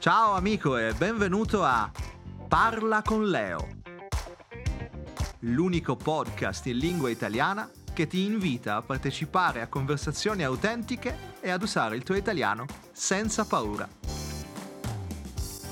Ciao amico e benvenuto a Parla con Leo, l'unico podcast in lingua italiana che ti invita a partecipare a conversazioni autentiche e ad usare il tuo italiano senza paura.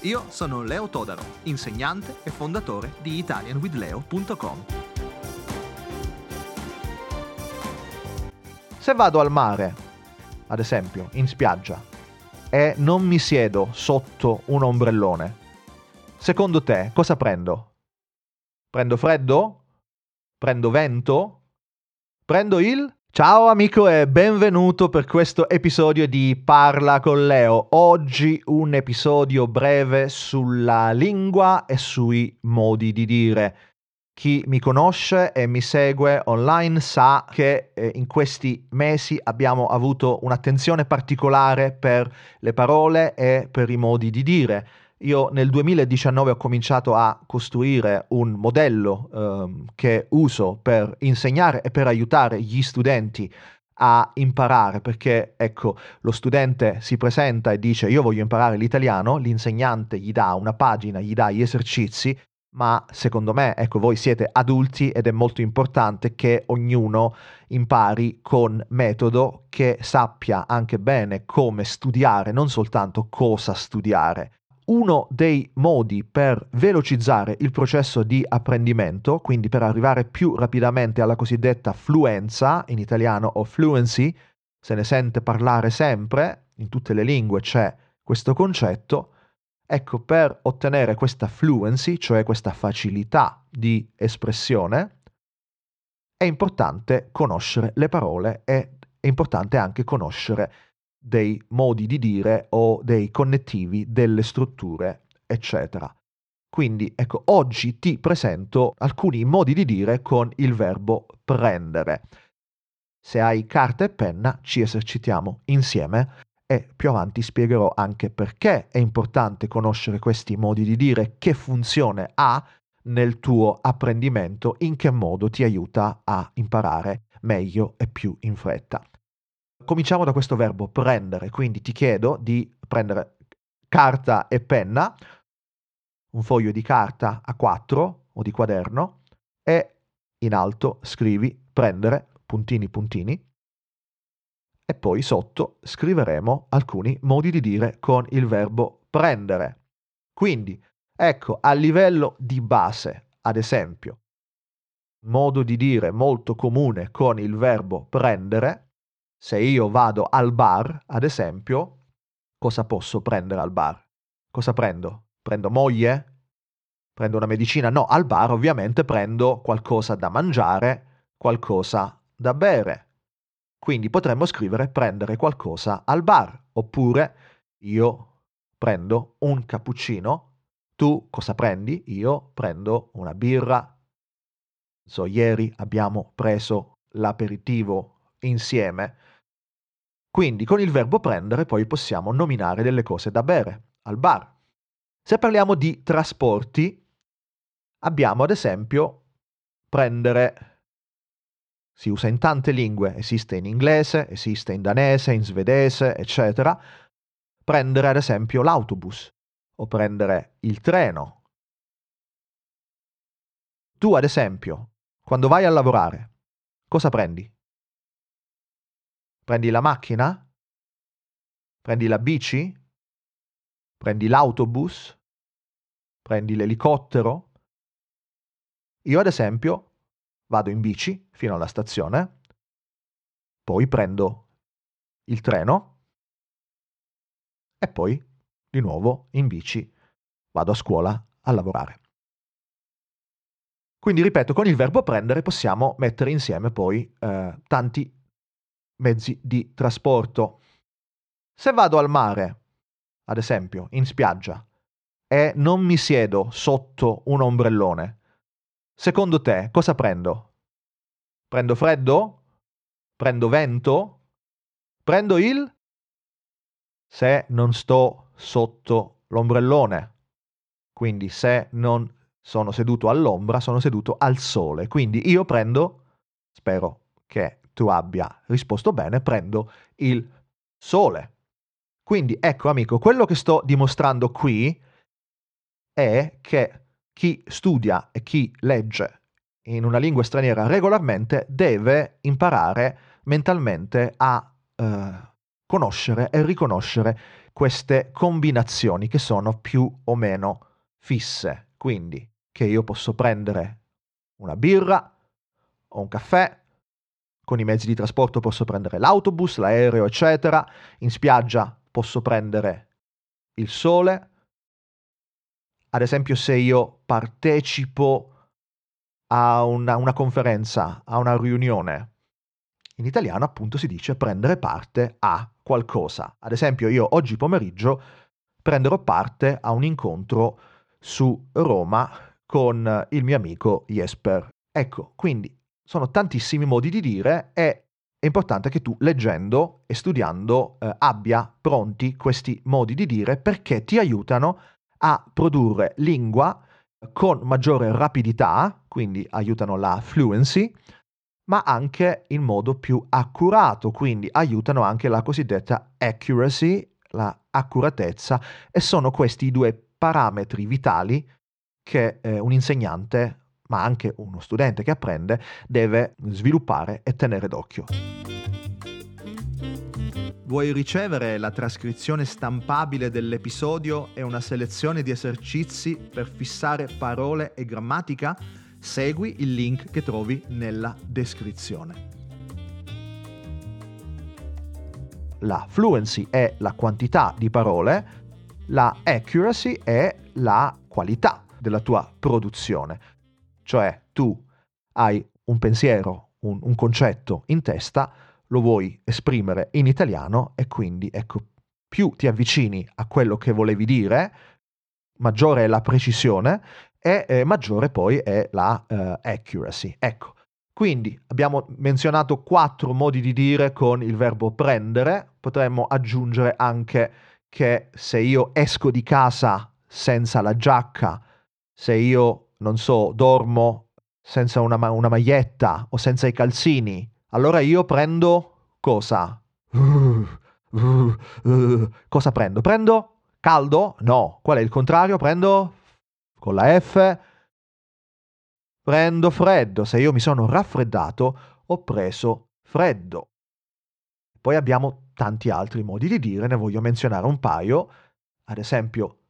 Io sono Leo Todaro, insegnante e fondatore di italianwithleo.com. Se vado al mare, ad esempio, in spiaggia, e non mi siedo sotto un ombrellone, secondo te cosa prendo? Prendo freddo? Prendo vento? Prendo il... Ciao amico e benvenuto per questo episodio di Parla con Leo. Oggi un episodio breve sulla lingua e sui modi di dire. Chi mi conosce e mi segue online sa che eh, in questi mesi abbiamo avuto un'attenzione particolare per le parole e per i modi di dire. Io nel 2019 ho cominciato a costruire un modello eh, che uso per insegnare e per aiutare gli studenti a imparare perché ecco lo studente si presenta e dice io voglio imparare l'italiano l'insegnante gli dà una pagina gli dà gli esercizi ma secondo me, ecco, voi siete adulti ed è molto importante che ognuno impari con metodo, che sappia anche bene come studiare, non soltanto cosa studiare. Uno dei modi per velocizzare il processo di apprendimento, quindi per arrivare più rapidamente alla cosiddetta fluenza, in italiano o fluency, se ne sente parlare sempre, in tutte le lingue c'è questo concetto, Ecco, per ottenere questa fluency, cioè questa facilità di espressione, è importante conoscere le parole e è importante anche conoscere dei modi di dire o dei connettivi, delle strutture, eccetera. Quindi, ecco, oggi ti presento alcuni modi di dire con il verbo prendere. Se hai carta e penna, ci esercitiamo insieme e più avanti spiegherò anche perché è importante conoscere questi modi di dire, che funzione ha nel tuo apprendimento, in che modo ti aiuta a imparare meglio e più in fretta. Cominciamo da questo verbo prendere, quindi ti chiedo di prendere carta e penna, un foglio di carta a 4 o di quaderno e in alto scrivi prendere puntini puntini e poi sotto scriveremo alcuni modi di dire con il verbo prendere. Quindi, ecco, a livello di base, ad esempio, modo di dire molto comune con il verbo prendere, se io vado al bar, ad esempio, cosa posso prendere al bar? Cosa prendo? Prendo moglie? Prendo una medicina? No, al bar ovviamente prendo qualcosa da mangiare, qualcosa da bere. Quindi potremmo scrivere prendere qualcosa al bar, oppure io prendo un cappuccino, tu cosa prendi? Io prendo una birra. So, ieri abbiamo preso l'aperitivo insieme. Quindi con il verbo prendere poi possiamo nominare delle cose da bere al bar. Se parliamo di trasporti, abbiamo ad esempio prendere si usa in tante lingue, esiste in inglese, esiste in danese, in svedese, eccetera. Prendere ad esempio l'autobus o prendere il treno. Tu ad esempio, quando vai a lavorare, cosa prendi? Prendi la macchina? Prendi la bici? Prendi l'autobus? Prendi l'elicottero? Io ad esempio vado in bici fino alla stazione, poi prendo il treno e poi di nuovo in bici vado a scuola a lavorare. Quindi ripeto, con il verbo prendere possiamo mettere insieme poi eh, tanti mezzi di trasporto. Se vado al mare, ad esempio, in spiaggia, e non mi siedo sotto un ombrellone, Secondo te cosa prendo? Prendo freddo? Prendo vento? Prendo il? Se non sto sotto l'ombrellone. Quindi se non sono seduto all'ombra, sono seduto al sole. Quindi io prendo, spero che tu abbia risposto bene, prendo il sole. Quindi ecco amico, quello che sto dimostrando qui è che chi studia e chi legge in una lingua straniera regolarmente deve imparare mentalmente a eh, conoscere e riconoscere queste combinazioni che sono più o meno fisse. Quindi che io posso prendere una birra o un caffè, con i mezzi di trasporto posso prendere l'autobus, l'aereo, eccetera, in spiaggia posso prendere il sole. Ad esempio se io partecipo a una, una conferenza, a una riunione, in italiano appunto si dice prendere parte a qualcosa. Ad esempio io oggi pomeriggio prenderò parte a un incontro su Roma con il mio amico Jesper. Ecco, quindi sono tantissimi modi di dire e è importante che tu leggendo e studiando eh, abbia pronti questi modi di dire perché ti aiutano a produrre lingua con maggiore rapidità, quindi aiutano la fluency, ma anche in modo più accurato, quindi aiutano anche la cosiddetta accuracy, la accuratezza, e sono questi i due parametri vitali che eh, un insegnante, ma anche uno studente che apprende, deve sviluppare e tenere d'occhio. Vuoi ricevere la trascrizione stampabile dell'episodio e una selezione di esercizi per fissare parole e grammatica? Segui il link che trovi nella descrizione. La fluency è la quantità di parole, la accuracy è la qualità della tua produzione. Cioè tu hai un pensiero, un, un concetto in testa, lo vuoi esprimere in italiano e quindi ecco, più ti avvicini a quello che volevi dire, maggiore è la precisione e eh, maggiore poi è la uh, accuracy. Ecco, quindi abbiamo menzionato quattro modi di dire con il verbo prendere, potremmo aggiungere anche che se io esco di casa senza la giacca, se io, non so, dormo senza una, ma- una maglietta o senza i calzini, allora io prendo cosa? Cosa prendo? Prendo caldo? No. Qual è il contrario? Prendo con la F prendo freddo. Se io mi sono raffreddato, ho preso freddo. Poi abbiamo tanti altri modi di dire, ne voglio menzionare un paio. Ad esempio,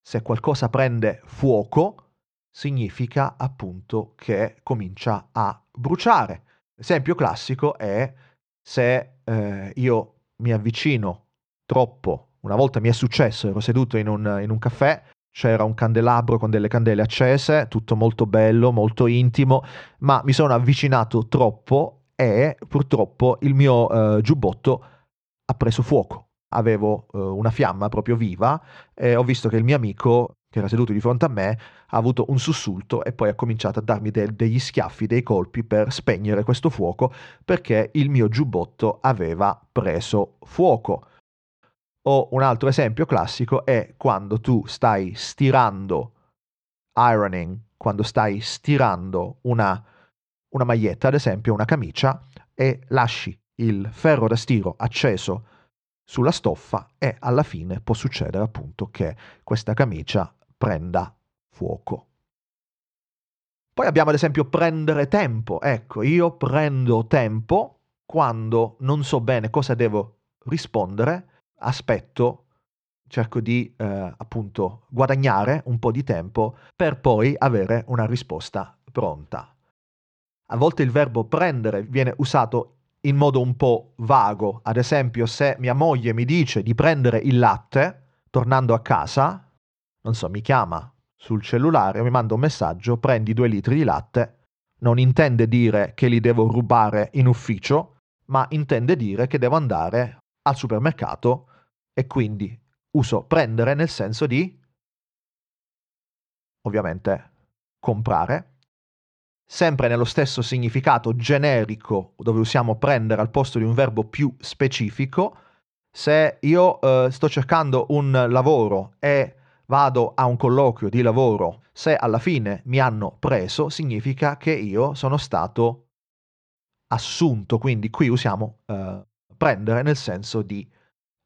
se qualcosa prende fuoco, significa appunto che comincia a bruciare. L'esempio classico è se eh, io mi avvicino troppo, una volta mi è successo, ero seduto in un, in un caffè, c'era un candelabro con delle candele accese, tutto molto bello, molto intimo, ma mi sono avvicinato troppo e purtroppo il mio uh, giubbotto ha preso fuoco. Avevo uh, una fiamma proprio viva e ho visto che il mio amico, che era seduto di fronte a me, ha avuto un sussulto e poi ha cominciato a darmi de- degli schiaffi, dei colpi per spegnere questo fuoco perché il mio giubbotto aveva preso fuoco. O un altro esempio classico è quando tu stai stirando, ironing, quando stai stirando una, una maglietta, ad esempio una camicia, e lasci il ferro da stiro acceso sulla stoffa e alla fine può succedere appunto che questa camicia prenda fuoco. Poi abbiamo ad esempio prendere tempo. Ecco, io prendo tempo quando non so bene cosa devo rispondere aspetto, cerco di eh, appunto guadagnare un po' di tempo per poi avere una risposta pronta. A volte il verbo prendere viene usato in modo un po' vago, ad esempio se mia moglie mi dice di prendere il latte, tornando a casa, non so, mi chiama sul cellulare mi manda un messaggio, prendi due litri di latte, non intende dire che li devo rubare in ufficio, ma intende dire che devo andare al supermercato e quindi uso prendere nel senso di ovviamente comprare, sempre nello stesso significato generico dove usiamo prendere al posto di un verbo più specifico. Se io eh, sto cercando un lavoro e vado a un colloquio di lavoro, se alla fine mi hanno preso, significa che io sono stato assunto, quindi qui usiamo eh, prendere nel senso di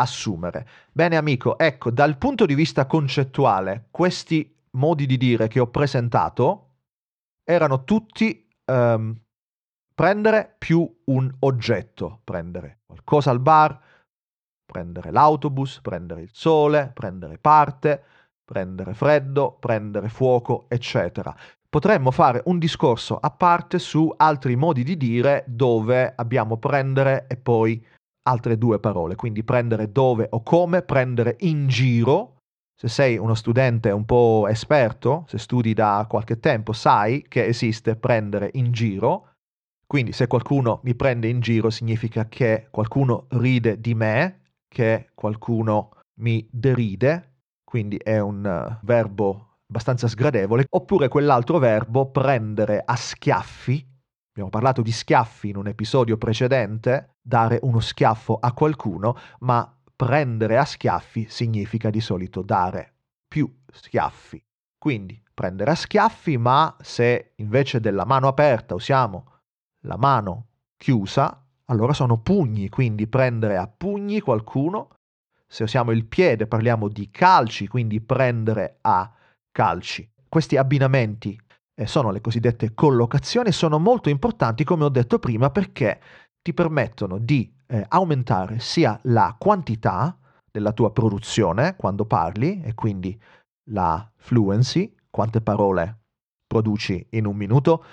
assumere. Bene amico, ecco, dal punto di vista concettuale, questi modi di dire che ho presentato erano tutti um, prendere più un oggetto, prendere qualcosa al bar, prendere l'autobus, prendere il sole, prendere parte, prendere freddo, prendere fuoco, eccetera. Potremmo fare un discorso a parte su altri modi di dire dove abbiamo prendere e poi altre due parole, quindi prendere dove o come, prendere in giro. Se sei uno studente un po' esperto, se studi da qualche tempo, sai che esiste prendere in giro. Quindi se qualcuno mi prende in giro significa che qualcuno ride di me, che qualcuno mi deride, quindi è un uh, verbo abbastanza sgradevole, oppure quell'altro verbo prendere a schiaffi, abbiamo parlato di schiaffi in un episodio precedente, dare uno schiaffo a qualcuno, ma prendere a schiaffi significa di solito dare più schiaffi. Quindi prendere a schiaffi, ma se invece della mano aperta usiamo la mano chiusa, allora sono pugni, quindi prendere a pugni qualcuno. Se usiamo il piede parliamo di calci, quindi prendere a calci. Questi abbinamenti eh, sono le cosiddette collocazioni, sono molto importanti, come ho detto prima, perché ti permettono di eh, aumentare sia la quantità della tua produzione quando parli, e quindi la fluency, quante parole produci in un minuto,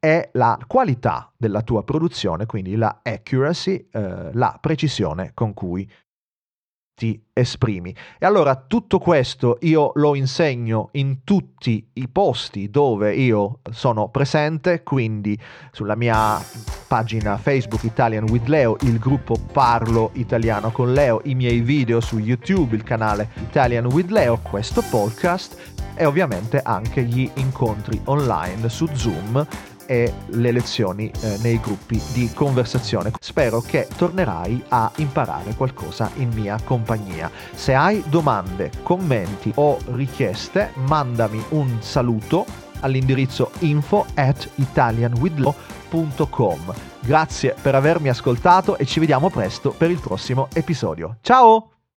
è la qualità della tua produzione, quindi la accuracy, eh, la precisione con cui ti esprimi. E allora tutto questo io lo insegno in tutti i posti dove io sono presente, quindi sulla mia pagina Facebook Italian with Leo, il gruppo Parlo Italiano con Leo, i miei video su YouTube, il canale Italian with Leo, questo podcast e ovviamente anche gli incontri online su Zoom e le lezioni eh, nei gruppi di conversazione. Spero che tornerai a imparare qualcosa in mia compagnia. Se hai domande, commenti o richieste, mandami un saluto all'indirizzo info at italianwithlaw.com. Grazie per avermi ascoltato e ci vediamo presto per il prossimo episodio. Ciao!